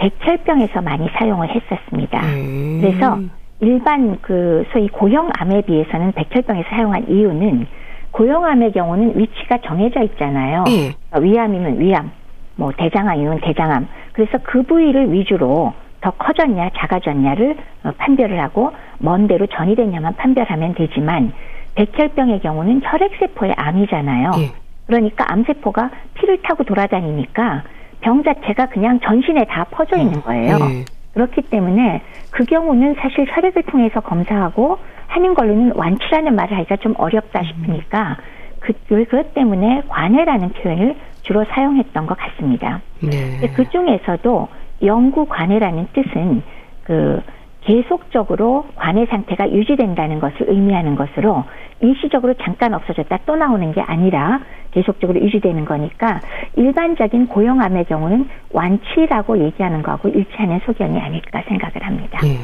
백혈병에서 많이 사용을 했었습니다. 음. 그래서 일반 그 소위 고형암에 비해서는 백혈병에 사용한 이유는 고형암의 경우는 위치가 정해져 있잖아요. 예. 위암이면 위암, 뭐 대장암이면 대장암. 그래서 그 부위를 위주로 더 커졌냐 작아졌냐를 어, 판별을 하고 먼 데로 전이 됐냐만 판별하면 되지만 백혈병의 경우는 혈액세포의 암이잖아요. 예. 그러니까 암세포가 피를 타고 돌아다니니까 병 자체가 그냥 전신에 다 퍼져 있는 음. 거예요. 예. 그렇기 때문에 그 경우는 사실 혈액을 통해서 검사하고 하는 걸로는 완치라는 말을 하기가 좀 어렵다 싶으니까 그, 그것 때문에 관해라는 표현을 주로 사용했던 것 같습니다. 네. 그 중에서도 영구 관해라는 뜻은 그 계속적으로 관해 상태가 유지된다는 것을 의미하는 것으로 일시적으로 잠깐 없어졌다 또 나오는 게 아니라 계속적으로 유지되는 거니까 일반적인 고형암의 경우는 완치라고 얘기하는 거하고 일치하는 소견이 아닐까 생각을 합니다. 네.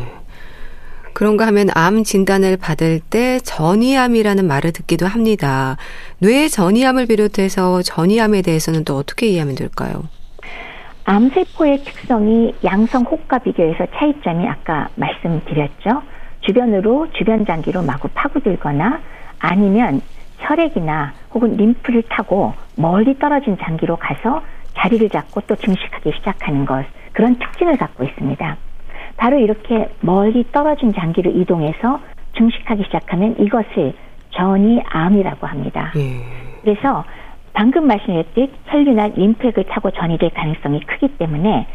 그런가 하면 암 진단을 받을 때 전이암이라는 말을 듣기도 합니다. 뇌 전이암을 비롯해서 전이암에 대해서는 또 어떻게 이해하면 될까요? 암세포의 특성이 양성 혹과 비교해서 차이점이 아까 말씀드렸죠. 주변으로 주변 장기로 마구 파고들거나 아니면 혈액이나 혹은 림프를 타고 멀리 떨어진 장기로 가서 자리를 잡고 또 증식하기 시작하는 것 그런 특징을 갖고 있습니다. 바로 이렇게 멀리 떨어진 장기로 이동해서 증식하기 시작하면 이것을 전이암이라고 합니다. 예. 그래서 방금 말씀드렸듯 혈류나 림프액을 타고 전이될 가능성이 크기 때문에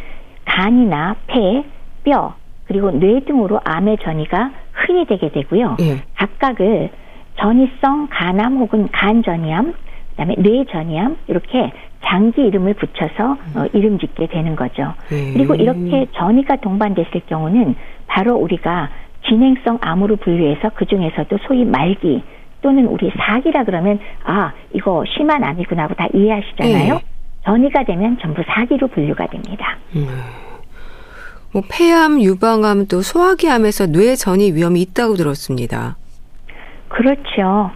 간이나 폐, 뼈, 그리고 뇌 등으로 암의 전이가 흡인이 되게 되고요. 예. 각각을 전이성 간암 혹은 간전이암, 그다음에 뇌전이암 이렇게 장기 이름을 붙여서 어, 이름 짓게 되는 거죠. 예. 그리고 이렇게 전이가 동반됐을 경우는 바로 우리가 진행성 암으로 분류해서 그 중에서도 소위 말기 또는 우리 사기라 그러면 아 이거 심한 암이구나 하고 다 이해하시잖아요. 예. 전이가 되면 전부 사기로 분류가 됩니다. 음. 뭐 폐암, 유방암 또 소화기암에서 뇌전이 위험이 있다고 들었습니다. 그렇죠.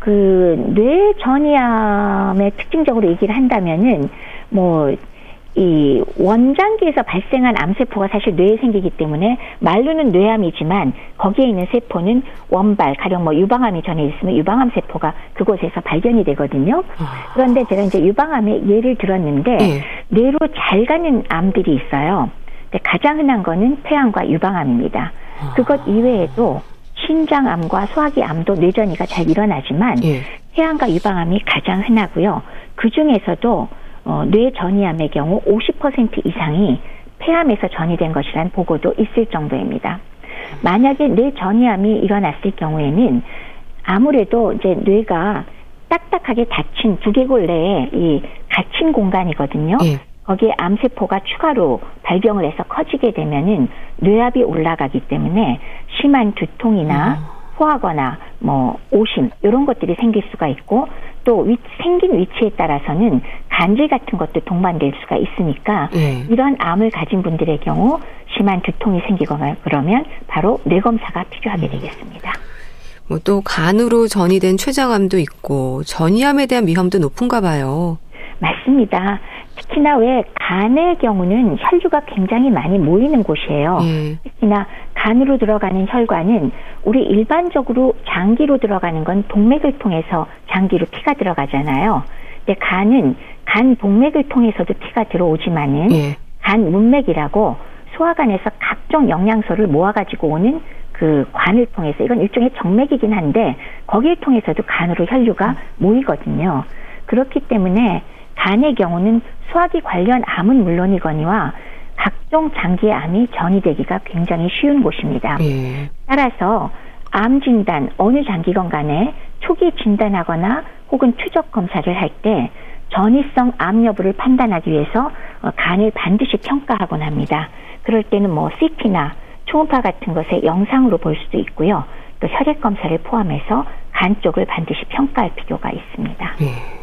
그 뇌전이암의 특징적으로 얘기를 한다면은 뭐 이 원장기에서 발생한 암세포가 사실 뇌에 생기기 때문에 말로는 뇌암이지만 거기에 있는 세포는 원발 가령 뭐 유방암이 전에 있으면 유방암 세포가 그곳에서 발견이 되거든요. 아. 그런데 제가 이제 유방암의 예를 들었는데 예. 뇌로 잘 가는 암들이 있어요. 가장 흔한 거는 폐암과 유방암입니다. 그것 이외에도 신장암과 소화기암도 뇌전이가 잘 일어나지만 예. 폐암과 유방암이 가장 흔하고요. 그 중에서도 어, 뇌전이암의 경우 50% 이상이 폐암에서 전이된 것이란 보고도 있을 정도입니다. 만약에 뇌전이암이 일어났을 경우에는 아무래도 이제 뇌가 딱딱하게 닫힌 두개골 내에 이 갇힌 공간이거든요. 예. 거기에 암세포가 추가로 발병을 해서 커지게 되면은 뇌압이 올라가기 때문에 심한 두통이나 토하거나 뭐 오심 이런 것들이 생길 수가 있고 또 위- 생긴 위치에 따라서는 간질 같은 것도 동반될 수가 있으니까 예. 이런 암을 가진 분들의 경우 심한 두통이 생기거나 그러면 바로 뇌 검사가 필요하게 되겠습니다. 뭐 또 간으로 전이된 췌장암도 있고 전이암에 대한 위험도 높은가 봐요. 맞습니다. 특히나 왜 간의 경우는 혈류가 굉장히 많이 모이는 곳이에요. 예. 특히나 간으로 들어가는 혈관은 우리 일반적으로 장기로 들어가는 건 동맥을 통해서 장기로 피가 들어가잖아요. 근데 간은 간 동맥을 통해서도 피가 들어오지만은 예. 간 문맥이라고 소화관에서 각종 영양소를 모아가지고 오는 그 관을 통해서 이건 일종의 정맥이긴 한데 거기를 통해서도 간으로 혈류가 모이거든요. 그렇기 때문에 간의 경우는 소화기 관련 암은 물론이거니와 각종 장기의 암이 전이되기가 굉장히 쉬운 곳입니다. 예. 따라서 암 진단 어느 장기건 간에 초기 진단하거나 혹은 추적 검사를 할 때 전이성 암 여부를 판단하기 위해서 어, 간을 반드시 평가하곤 합니다. 그럴 때는 뭐 CT나 초음파 같은 것에 영상으로 볼 수도 있고요. 또 혈액 검사를 포함해서 간 쪽을 반드시 평가할 필요가 있습니다. 예.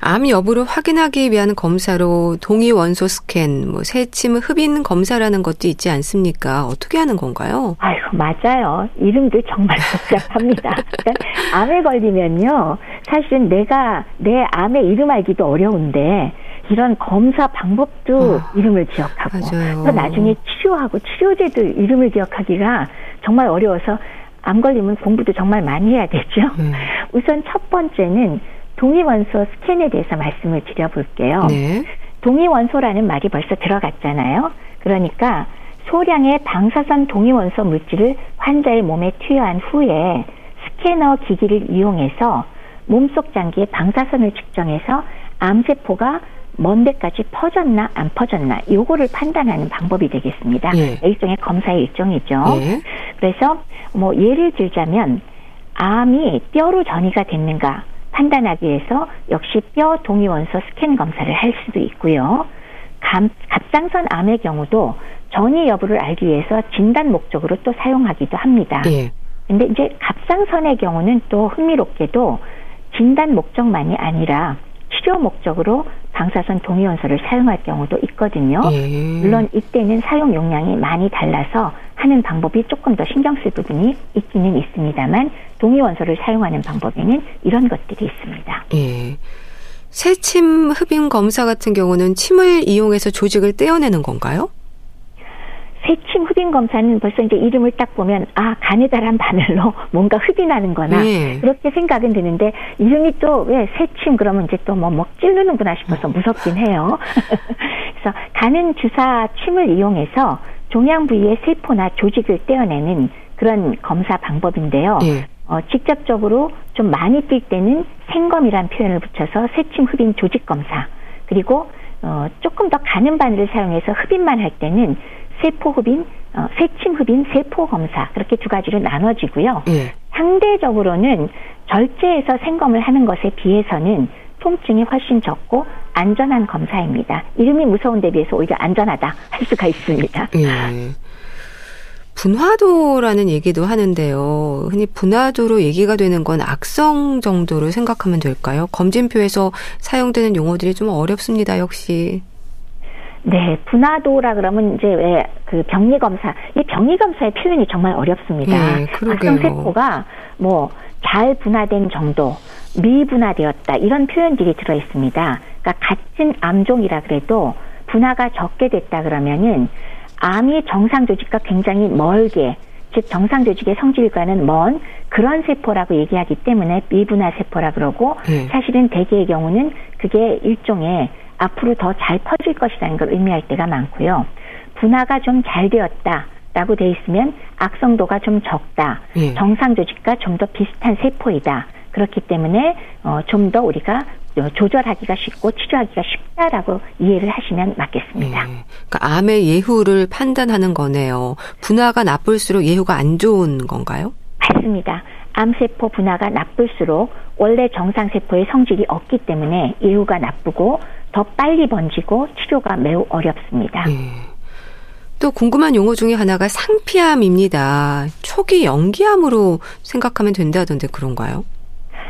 암 여부를 확인하기 위한 검사로 동위 원소 스캔, 뭐 세침 흡인 검사라는 것도 있지 않습니까? 어떻게 하는 건가요? 아이고, 맞아요. 이름도 정말 복잡합니다. 그러니까 암에 걸리면요. 사실은 내가 내 암의 이름 알기도 어려운데, 이런 검사 방법도 아, 이름을 기억하고, 맞아요. 또 나중에 치료하고 치료제도 이름을 기억하기가 정말 어려워서 암 걸리면 공부도 정말 많이 해야 되죠. 음. 우선 첫 번째는 동위원소 스캔에 대해서 말씀을 드려볼게요. 네. 동위원소라는 말이 벌써 들어갔잖아요. 그러니까 소량의 방사선 동위원소 물질을 환자의 몸에 투여한 후에 스캐너 기기를 이용해서 몸속 장기의 방사선을 측정해서 암세포가 먼 데까지 퍼졌나 안 퍼졌나 요거를 판단하는 방법이 되겠습니다. 예. 일종의 검사의 일종이죠. 예. 그래서 뭐 예를 들자면 암이 뼈로 전이가 됐는가 판단하기 위해서 역시 뼈 동위원소 스캔 검사를 할 수도 있고요. 감, 갑상선 암의 경우도 전이 여부를 알기 위해서 진단 목적으로 또 사용하기도 합니다. 예. 근데 이제 갑상선의 경우는 또 흥미롭게도 진단 목적만이 아니라 치료 목적으로 방사선 동위원소를 사용할 경우도 있거든요. 예. 물론 이때는 사용 용량이 많이 달라서 하는 방법이 조금 더 신경 쓸 부분이 있기는 있습니다만 동위원소를 사용하는 방법에는 이런 것들이 있습니다. 예. 세침 흡인 검사 같은 경우는 침을 이용해서 조직을 떼어내는 건가요? 세침 흡인 검사는 벌써 이제 이름을 딱 보면 아 가느다란 바늘로 뭔가 흡인하는 거나 예. 그렇게 생각은 드는데 이름이 또왜 세침 그러면 이제 또 뭐 먹 찌르는구나 싶어서 무섭긴 해요. 그래서 가는 주사 침을 이용해서 종양 부위의 세포나 조직을 떼어내는 그런 검사 방법인데요. 예. 어, 직접적으로 좀 많이 뛸 때는 생검이란 표현을 붙여서 세침 흡인 조직 검사 그리고 어, 조금 더 가는 바늘을 사용해서 흡인만 할 때는 세포 흡인 어, 세침흡인 세포 검사 그렇게 두 가지로 나눠지고요. 예. 상대적으로는 절제해서 생검을 하는 것에 비해서는 통증이 훨씬 적고 안전한 검사입니다. 이름이 무서운 데 비해서 오히려 안전하다 할 수가 있습니다. 예. 분화도라는 얘기도 하는데요. 흔히 분화도로 얘기가 되는 건 악성 정도로 생각하면 될까요? 검진표에서 사용되는 용어들이 좀 어렵습니다, 역시. 네, 분화도라 그러면 이제 왜 그 병리 검사, 이 병리 검사의 표현이 정말 어렵습니다. 네, 악성 세포가 뭐 잘 분화된 정도, 미분화되었다 이런 표현들이 들어 있습니다. 그러니까 같은 암종이라 그래도 분화가 적게 됐다 그러면은 암이 정상 조직과 굉장히 멀게 즉 정상 조직의 성질과는 먼 그런 세포라고 얘기하기 때문에 미분화 세포라 그러고 네. 사실은 대개의 경우는 그게 일종의 앞으로 더 잘 퍼질 것이라는 걸 의미할 때가 많고요. 분화가 좀 잘 되었다 라고 돼 있으면 악성도가 좀 적다. 네. 정상 조직과 좀 더 비슷한 세포이다. 그렇기 때문에 어, 좀 더 우리가 조절하기가 쉽고 치료하기가 쉽다라고 이해를 하시면 맞겠습니다. 네. 그러니까 암의 예후를 판단하는 거네요. 분화가 나쁠수록 예후가 안 좋은 건가요? 맞습니다. 암세포 분화가 나쁠수록 원래 정상세포의 성질이 없기 때문에 예후가 나쁘고 더 빨리 번지고 치료가 매우 어렵습니다. 네. 또 궁금한 용어 중에 하나가 상피암입니다. 초기 연기암으로 생각하면 된다던데 그런가요?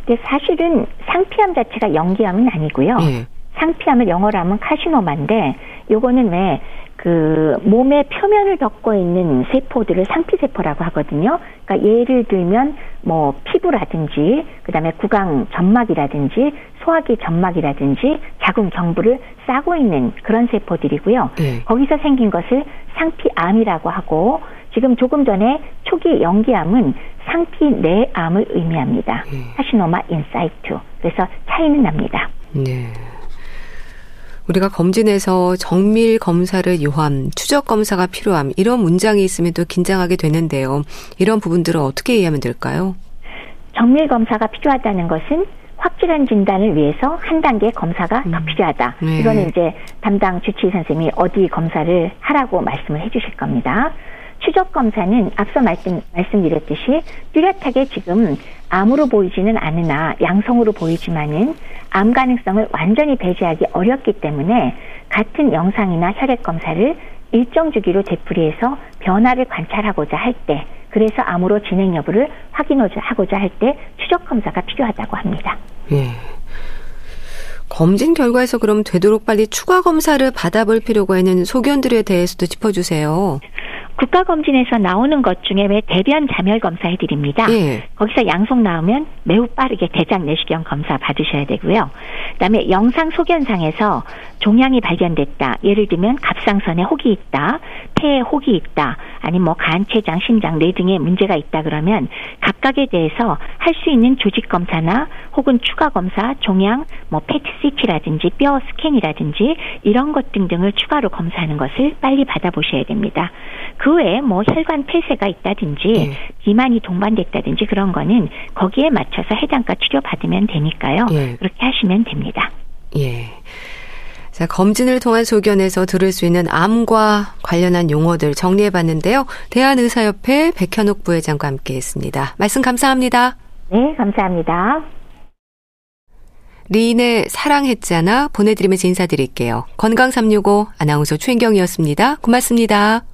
근데 사실은 상피암 자체가 연기암은 아니고요. 예. 상피암을 영어로 하면 카시노마인데 요거는 왜 그 몸의 표면을 덮고 있는 세포들을 상피세포라고 하거든요. 그러니까 예를 들면 뭐 피부라든지 그다음에 구강 점막이라든지 소화기 점막이라든지 자궁 경부를 싸고 있는 그런 세포들이고요. 네. 거기서 생긴 것을 상피암이라고 하고 지금 조금 전에 초기 연기암은 상피 내암을 의미합니다. 네. carcinoma in situ. 그래서 차이는 납니다. 네. 우리가 검진에서 정밀 검사를 요함, 추적 검사가 필요함 이런 문장이 있으면 또 긴장하게 되는데요. 이런 부분들은 어떻게 이해하면 될까요? 정밀 검사가 필요하다는 것은 확실한 진단을 위해서 한 단계 검사가 음. 더 필요하다. 네. 이거는 이제 담당 주치의 선생님이 어디 검사를 하라고 말씀을 해주실 겁니다. 추적 검사는 앞서 말씀, 말씀드렸듯이 뚜렷하게 지금 암으로 보이지는 않으나 양성으로 보이지만은 암 가능성을 완전히 배제하기 어렵기 때문에 같은 영상이나 혈액 검사를 일정 주기로 되풀이해서 변화를 관찰하고자 할 때, 그래서 암으로 진행 여부를 확인하고자 할 때 추적 검사가 필요하다고 합니다. 예. 검진 결과에서 그럼 되도록 빨리 추가 검사를 받아볼 필요가 있는 소견들에 대해서도 짚어주세요. 국가검진에서 나오는 것 중에 왜 대변 자멸 검사 해드립니다. 예. 거기서 양성 나오면 매우 빠르게 대장 내시경 검사 받으셔야 되고요. 그다음에 영상 소견상에서 종양이 발견됐다. 예를 들면 갑상선에 혹이 있다, 폐에 혹이 있다, 아니면 뭐 간, 췌장, 심장, 뇌 등에 문제가 있다 그러면 각각에 대해서 할 수 있는 조직 검사나 혹은 추가 검사, 종양, 뭐 페트 CT라든지 뼈 스캔이라든지 이런 것 등등을 추가로 검사하는 것을 빨리 받아보셔야 됩니다. 그 외에 뭐 혈관 폐쇄가 있다든지 예. 비만이 동반됐다든지 그런 거는 거기에 맞춰서 해당과 치료 받으면 되니까요. 예. 그렇게 하시면 됩니다. 예. 자, 검진을 통한 소견에서 들을 수 있는 암과 관련한 용어들 정리해 봤는데요. 대한의사협회 백현옥 부회장과 함께 했습니다. 말씀 감사합니다. 네, 감사합니다. 리인의 사랑했잖아 보내드리면서 인사드릴게요. 건강365 아나운서 최인경이었습니다. 고맙습니다.